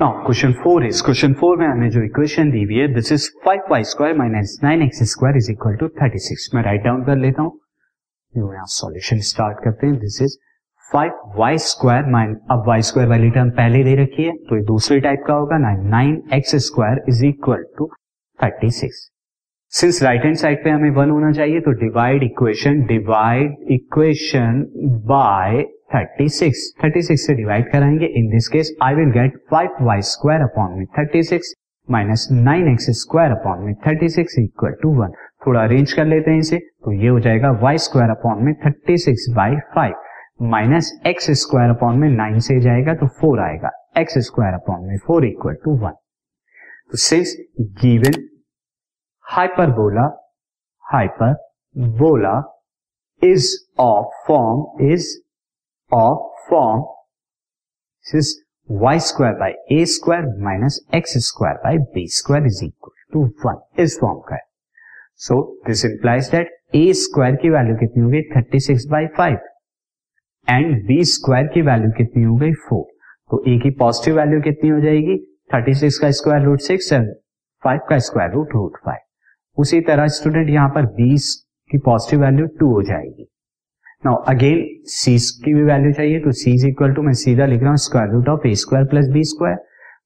Now question four is question four में हमें जो इक्वेशन दी हुई है this is five Y square minus nine X square is equal to thirty six मैं राइट डाउन कर लेता हूँ। यहाँ सॉल्यूशन स्टार्ट करते हैं this is five Y square mine अब वाई स्क्वायर वाली टर्म पहले दे रखी है तो ये दूसरी टाइप का होगा nine nine X square is equal to thirty six since right hand side पे हमें वन होना चाहिए तो divide equation divide equation by 36 36 से डिवाइड कराएँगे। In this case I will get five Y square upon में 36 minus nine X square upon में 36 equal to one थोड़ा अरेंज कर लेते हैं इसे तो ये हो जाएगा वाई स्क्वायर अपॉन में 36 by five minus X square upon में नाइन से जाएगा तो फोर आएगा। एक्स स्क्वायर अपॉन में फोर इक्वल टू वन तो since given hyperbola hyperbola is of form is form this is y square by a square minus x square by b square is equal to one इस form का है so this implies that a square की value कितनी हो गई thirty six by five and b square की value कितनी हो गई? फोर तो a की पॉजिटिव वैल्यू कितनी हो जाएगी? थर्टी सिक्स का square root six and five का स्क्वायर रूट रूट फाइव उसी तरह स्टूडेंट यहाँ पर बीस की पॉजिटिव वैल्यू टू हो जाएगी. नाउ अगेन सी की भी वैल्यू चाहिए तो सी इज़ इक्वल टू मैं सीधा लिख रहा हूँ square root of A square plus B square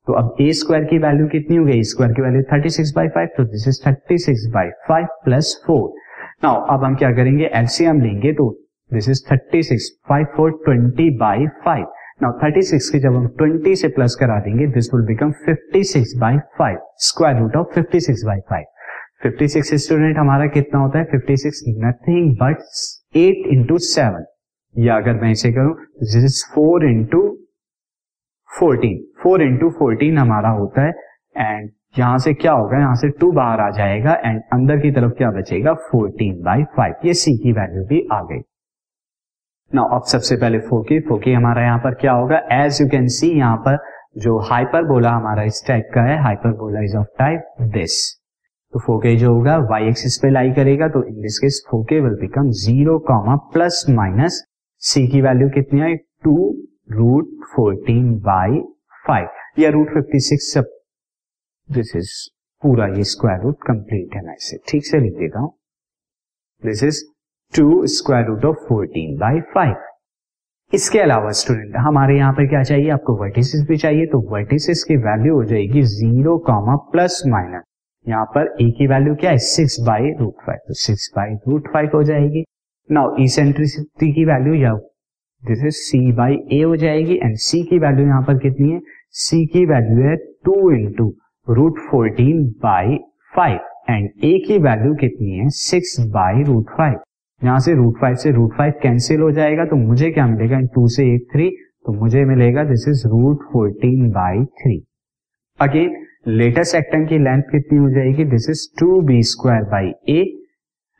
तो अब ए स्क्वायर की वैल्यू कितनी हो गई? स्क्वायर की value thirty six by five तो this is thirty six by five plus four now अब हम क्या करेंगे? एलसीएम लेंगे तो this is thirty six five four twenty by five now thirty six की जब हम ट्वेंटी से प्लस करा देंगे this will become fifty six by five square root of fifty six by five fifty six student हमारा कितना होता है? Fifty six nothing but eight into seven या अगर मैं इसे करूँ this is four into fourteen four into fourteen हमारा होता है एंड यहाँ से क्या होगा? यहाँ से टू बाहर आ जाएगा एंड अंदर की तरफ़ क्या बचेगा? फोर्टीन बाई फाइव ये सी की वैल्यू भी आ गई। ना अब सबसे पहले फोकी फोकी हमारा यहाँ पर क्या होगा? एज यू कैन सी यहाँ पर जो हाइपर बोला हमारा इस टाइप का है हाइपर बोला इज़ ऑफ़ टाइप दिस तो फोके जो होगा वाई एक्सिस पे लाई करेगा तो in this case foci will become zero comma plus minus C की वैल्यू कितनी आई? Two root fourteen by five या रूट फिफ्टी सिक्स सब दिस इज़ पूरा ये स्क्वायर रूट कंप्लीट है मैं इसे। ठीक से लिख देता हूँ। This is two square root of fourteen by five इसके अलावा स्टूडेंट हमारे यहाँ पर क्या चाहिए? आपको वर्टिसिस भी चाहिए तो वर्टिसिस की वैल्यू हो जाएगी ज़ीरो कॉमा प्लस माइनस यहाँ पर ए की वैल्यू क्या है? सिक्स बाई रूट फाइव तो सिक्स बाई रूट फाइव हो जाएगी। नाउ इसेंट्रिसिटी की वैल्यू या this is C by A हो जाएगी एंड सी की वैल्यू यहाँ पर कितनी है? सी की वैल्यू है two into root fourteen by five and A की वैल्यू कितनी है? सिक्स बाई रूट फाइव यहाँ से रूट फाइव से रूट फाइव कैंसिल हो जाएगा तो मुझे क्या मिलेगा? एंड टू से एट थ्री तो मुझे मिलेगा this is root fourteen by three again latest sector की लेंथ कितनी हो जाएगी? This is two B square by A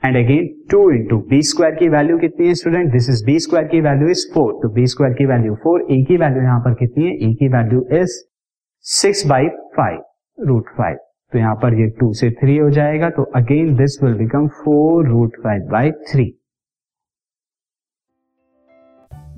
and again two into B square की वैल्यू कितनी है student this is B square की वैल्यू इज़ फोर तो B square की वैल्यू फोर ए की वैल्यू यहाँ पर कितनी है? ए की value is six by five root five तो यहाँ पर ये टू से थ्री हो जाएगा। तो again this will become four root five by three